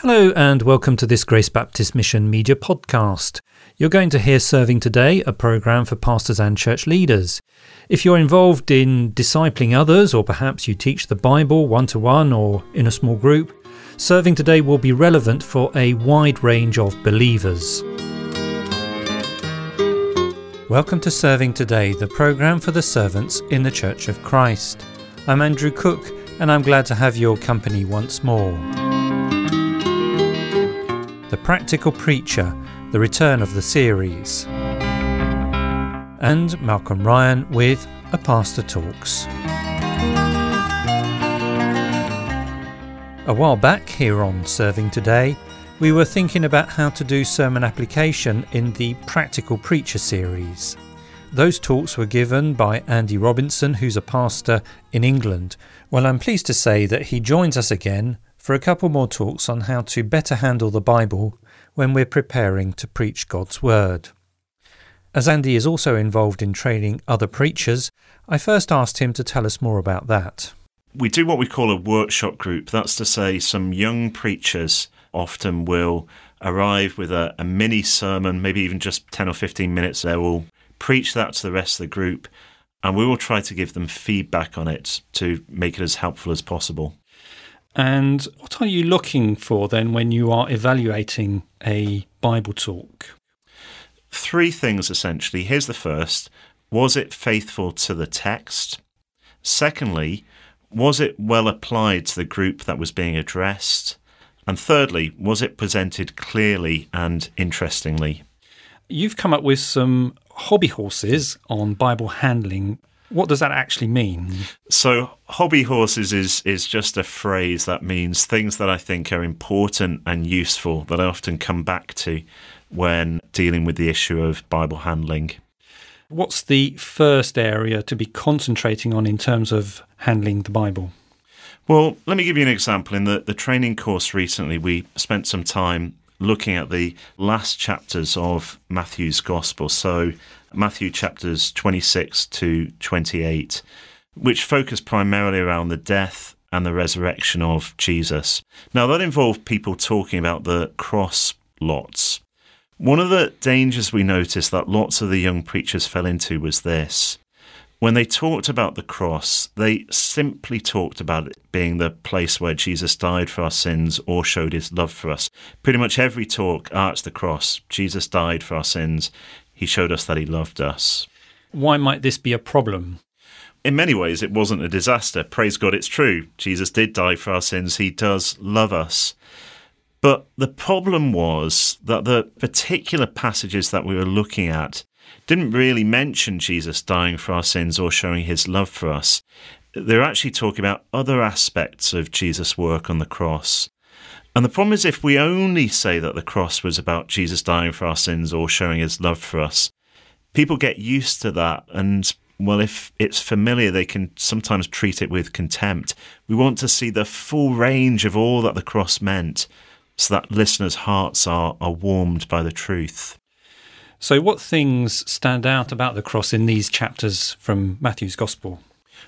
Hello, and welcome to this Grace Baptist Mission Media podcast. You're going to hear Serving Today, a program for pastors and church leaders. If you're involved in discipling others, or perhaps you teach the Bible one to one or in a small group, Serving Today will be relevant for a wide range of believers. Welcome to Serving Today, the program for the servants in the Church of Christ. I'm Andrew Cook, and I'm glad to have your company once more. The Practical Preacher, the return of the series. And Malcolm Ryan with A Pastor Talks. A while back here on Serving Today, we were thinking about how to do sermon application in the Practical Preacher series. Those talks were given by Andy Robinson, who's a pastor in England. Well, I'm pleased to say that he joins us again for a couple more talks on how to better handle the Bible when we're preparing to preach God's Word. As Andy is also involved in training other preachers, I first asked him to tell us more about that. We do what we call a workshop group. That's to say, some young preachers often will arrive with a, a mini sermon, maybe even just 10 or 15 minutes. They will preach that to the rest of the group, and we will try to give them feedback on it to make it as helpful as possible. And what are you looking for then when you are evaluating a Bible talk? Three things essentially. Here's the first Was it faithful to the text? Secondly, was it well applied to the group that was being addressed? And thirdly, was it presented clearly and interestingly? You've come up with some hobby horses on Bible handling what does that actually mean? So, hobby horses is is just a phrase that means things that I think are important and useful that I often come back to when dealing with the issue of Bible handling. What's the first area to be concentrating on in terms of handling the Bible? Well, let me give you an example. In the, the training course recently, we spent some time looking at the last chapters of Matthew's Gospel. So, Matthew chapters 26 to 28, which focus primarily around the death and the resurrection of Jesus. Now, that involved people talking about the cross lots. One of the dangers we noticed that lots of the young preachers fell into was this. When they talked about the cross, they simply talked about it being the place where Jesus died for our sins or showed his love for us. Pretty much every talk, ah, it's the cross. Jesus died for our sins. He showed us that he loved us. Why might this be a problem? In many ways, it wasn't a disaster. Praise God, it's true. Jesus did die for our sins. He does love us. But the problem was that the particular passages that we were looking at didn't really mention Jesus dying for our sins or showing his love for us. They're actually talking about other aspects of Jesus' work on the cross. And the problem is, if we only say that the cross was about Jesus dying for our sins or showing his love for us, people get used to that. And, well, if it's familiar, they can sometimes treat it with contempt. We want to see the full range of all that the cross meant so that listeners' hearts are, are warmed by the truth. So, what things stand out about the cross in these chapters from Matthew's Gospel?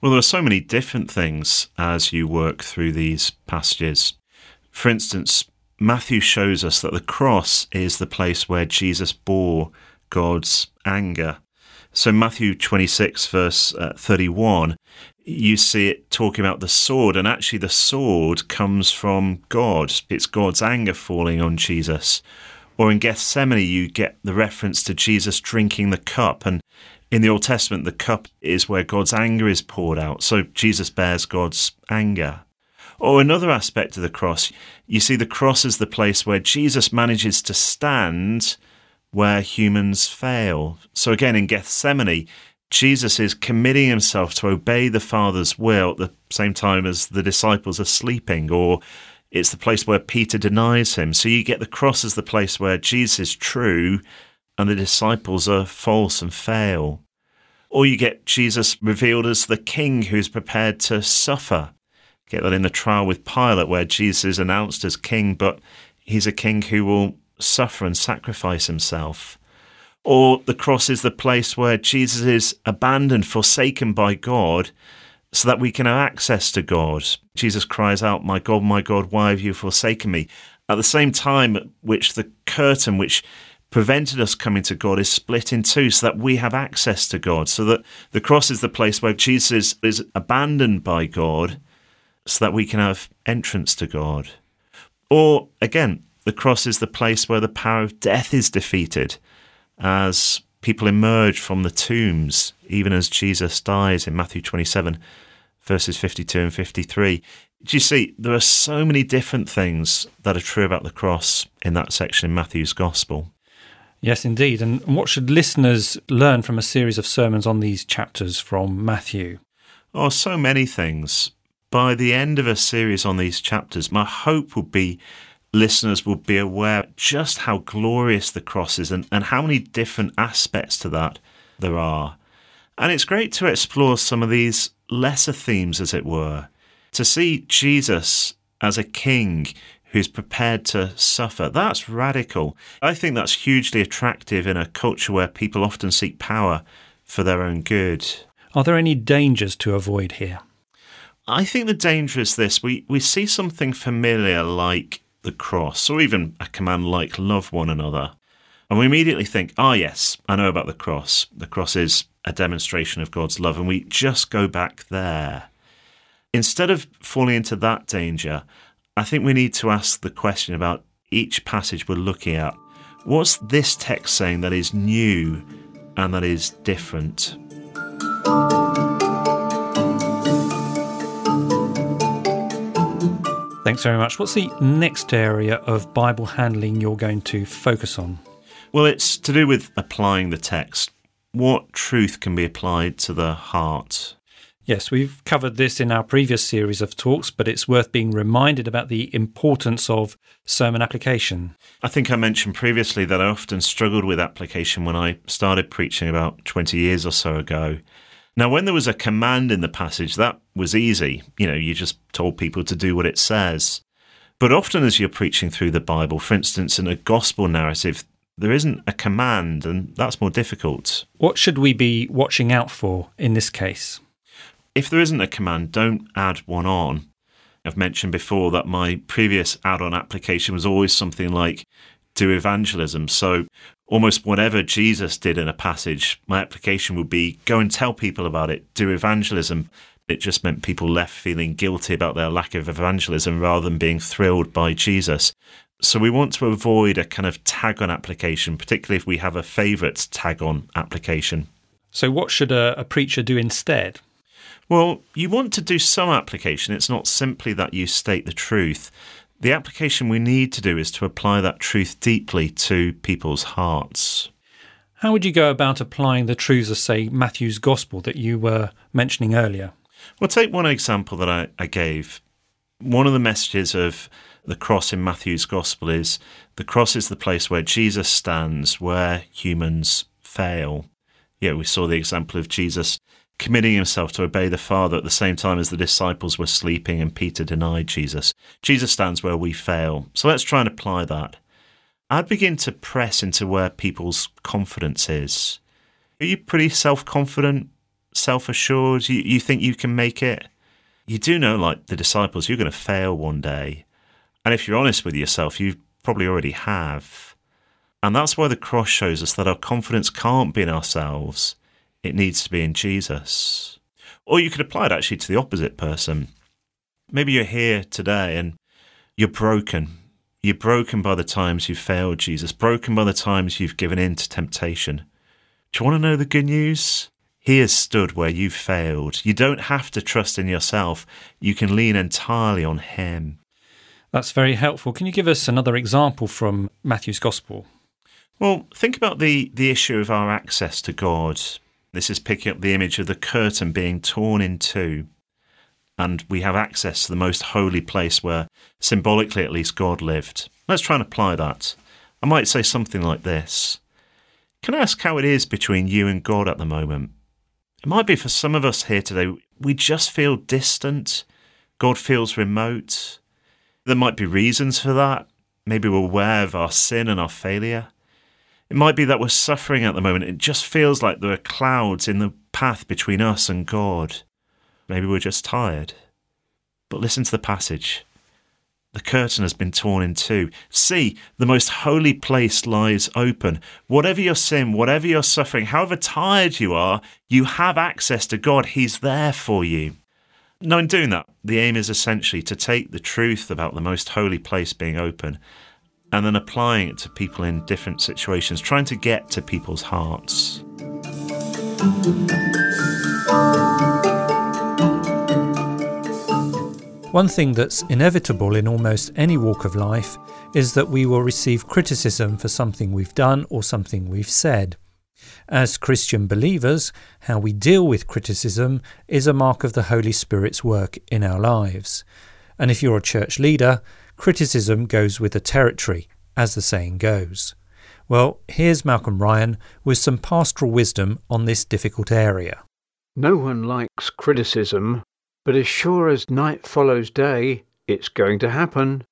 Well, there are so many different things as you work through these passages. For instance, Matthew shows us that the cross is the place where Jesus bore God's anger. So, Matthew 26, verse uh, 31, you see it talking about the sword, and actually, the sword comes from God. It's God's anger falling on Jesus. Or in Gethsemane, you get the reference to Jesus drinking the cup. And in the Old Testament, the cup is where God's anger is poured out. So, Jesus bears God's anger. Or another aspect of the cross, you see the cross as the place where Jesus manages to stand where humans fail. So again, in Gethsemane, Jesus is committing himself to obey the Father's will at the same time as the disciples are sleeping, or it's the place where Peter denies him. So you get the cross as the place where Jesus is true and the disciples are false and fail. Or you get Jesus revealed as the king who's prepared to suffer Get that in the trial with Pilate, where Jesus is announced as king, but he's a king who will suffer and sacrifice himself. Or the cross is the place where Jesus is abandoned, forsaken by God, so that we can have access to God. Jesus cries out, My God, my God, why have you forsaken me? At the same time, which the curtain which prevented us coming to God is split in two so that we have access to God. So that the cross is the place where Jesus is abandoned by God so that we can have entrance to God. Or again, the cross is the place where the power of death is defeated as people emerge from the tombs, even as Jesus dies in Matthew 27, verses 52 and 53. Do you see, there are so many different things that are true about the cross in that section in Matthew's Gospel. Yes, indeed. And what should listeners learn from a series of sermons on these chapters from Matthew? Oh, so many things. By the end of a series on these chapters, my hope would be listeners will be aware just how glorious the cross is and, and how many different aspects to that there are. And it's great to explore some of these lesser themes, as it were, to see Jesus as a king who's prepared to suffer. That's radical. I think that's hugely attractive in a culture where people often seek power for their own good. Are there any dangers to avoid here? I think the danger is this we, we see something familiar like the cross, or even a command like love one another. And we immediately think, ah, oh, yes, I know about the cross. The cross is a demonstration of God's love. And we just go back there. Instead of falling into that danger, I think we need to ask the question about each passage we're looking at. What's this text saying that is new and that is different? Thanks very much. What's the next area of Bible handling you're going to focus on? Well, it's to do with applying the text. What truth can be applied to the heart? Yes, we've covered this in our previous series of talks, but it's worth being reminded about the importance of sermon application. I think I mentioned previously that I often struggled with application when I started preaching about 20 years or so ago. Now, when there was a command in the passage, that was easy. You know, you just told people to do what it says. But often, as you're preaching through the Bible, for instance, in a gospel narrative, there isn't a command, and that's more difficult. What should we be watching out for in this case? If there isn't a command, don't add one on. I've mentioned before that my previous add on application was always something like do evangelism. So almost whatever Jesus did in a passage, my application would be go and tell people about it, do evangelism. It just meant people left feeling guilty about their lack of evangelism rather than being thrilled by Jesus. So we want to avoid a kind of tag on application, particularly if we have a favourite tag on application. So, what should a, a preacher do instead? Well, you want to do some application. It's not simply that you state the truth. The application we need to do is to apply that truth deeply to people's hearts. How would you go about applying the truths of, say, Matthew's Gospel that you were mentioning earlier? Well, take one example that I, I gave. One of the messages of the cross in Matthew's Gospel is the cross is the place where Jesus stands, where humans fail. Yeah, we saw the example of Jesus committing himself to obey the Father at the same time as the disciples were sleeping and Peter denied Jesus. Jesus stands where we fail. So let's try and apply that. I'd begin to press into where people's confidence is. Are you pretty self confident, self assured? You, you think you can make it? You do know, like the disciples, you're going to fail one day. And if you're honest with yourself, you probably already have. And that's why the cross shows us that our confidence can't be in ourselves it needs to be in Jesus. Or you could apply it actually to the opposite person. Maybe you're here today and you're broken. You're broken by the times you've failed Jesus, broken by the times you've given in to temptation. Do you want to know the good news? He has stood where you've failed. You don't have to trust in yourself. You can lean entirely on Him. That's very helpful. Can you give us another example from Matthew's Gospel? Well, think about the, the issue of our access to God. This is picking up the image of the curtain being torn in two, and we have access to the most holy place where, symbolically at least, God lived. Let's try and apply that. I might say something like this Can I ask how it is between you and God at the moment? It might be for some of us here today, we just feel distant. God feels remote. There might be reasons for that. Maybe we're aware of our sin and our failure. It might be that we're suffering at the moment. It just feels like there are clouds in the path between us and God. Maybe we're just tired. But listen to the passage. the curtain has been torn in two. See, the most holy place lies open. Whatever your sin, whatever your suffering, however tired you are, you have access to God. He's there for you. Now, in doing that, the aim is essentially to take the truth about the most holy place being open and then applying it to people in different situations, trying to get to people's hearts. One thing that's inevitable in almost any walk of life is that we will receive criticism for something we've done or something we've said. As Christian believers, how we deal with criticism is a mark of the Holy Spirit's work in our lives. And if you're a church leader, criticism goes with the territory, as the saying goes. Well, here's Malcolm Ryan with some pastoral wisdom on this difficult area. No one likes criticism but as sure as night follows day, it's going to happen.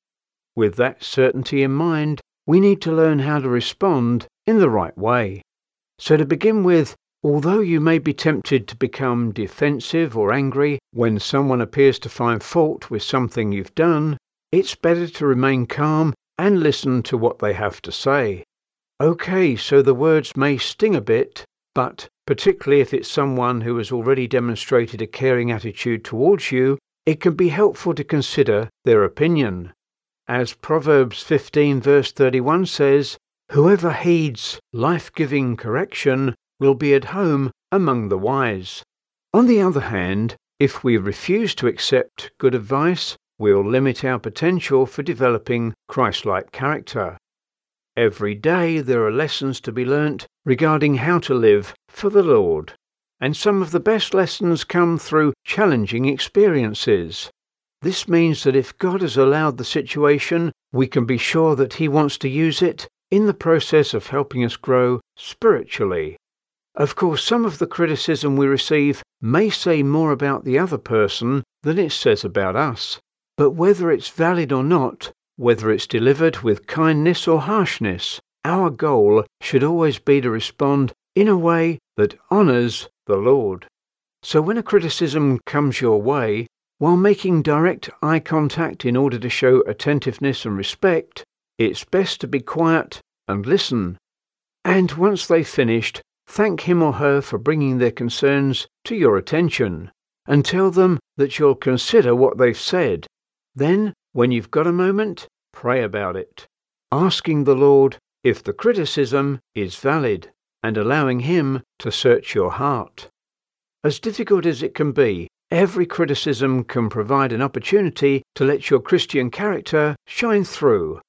With that certainty in mind, we need to learn how to respond in the right way. So, to begin with, although you may be tempted to become defensive or angry when someone appears to find fault with something you've done, it's better to remain calm and listen to what they have to say. OK, so the words may sting a bit, but particularly if it's someone who has already demonstrated a caring attitude towards you, it can be helpful to consider their opinion. As Proverbs 15, verse 31 says, Whoever heeds life giving correction will be at home among the wise. On the other hand, if we refuse to accept good advice, we'll limit our potential for developing Christ like character. Every day there are lessons to be learnt regarding how to live for the Lord, and some of the best lessons come through challenging experiences. This means that if God has allowed the situation, we can be sure that He wants to use it in the process of helping us grow spiritually. Of course, some of the criticism we receive may say more about the other person than it says about us, but whether it's valid or not, whether it's delivered with kindness or harshness, our goal should always be to respond in a way that honours the Lord. So when a criticism comes your way, while making direct eye contact in order to show attentiveness and respect, it's best to be quiet and listen. And once they've finished, thank him or her for bringing their concerns to your attention and tell them that you'll consider what they've said. Then when you've got a moment, pray about it, asking the Lord if the criticism is valid and allowing Him to search your heart. As difficult as it can be, every criticism can provide an opportunity to let your Christian character shine through.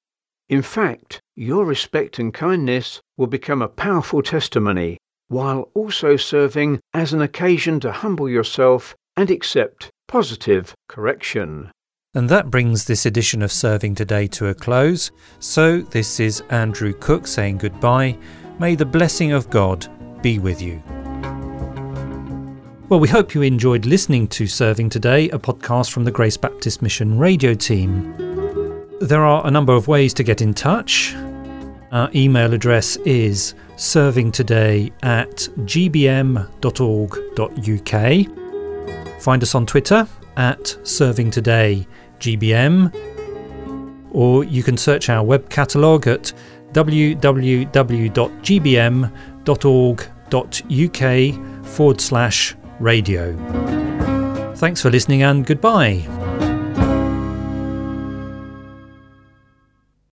In fact, your respect and kindness will become a powerful testimony, while also serving as an occasion to humble yourself and accept positive correction. And that brings this edition of Serving Today to a close. So, this is Andrew Cook saying goodbye. May the blessing of God be with you. Well, we hope you enjoyed listening to Serving Today, a podcast from the Grace Baptist Mission radio team. There are a number of ways to get in touch. Our email address is servingtoday at gbm.org.uk. Find us on Twitter at servingtoday GBM, or you can search our web catalogue at www.gbm.org.uk forward slash radio. Thanks for listening and goodbye.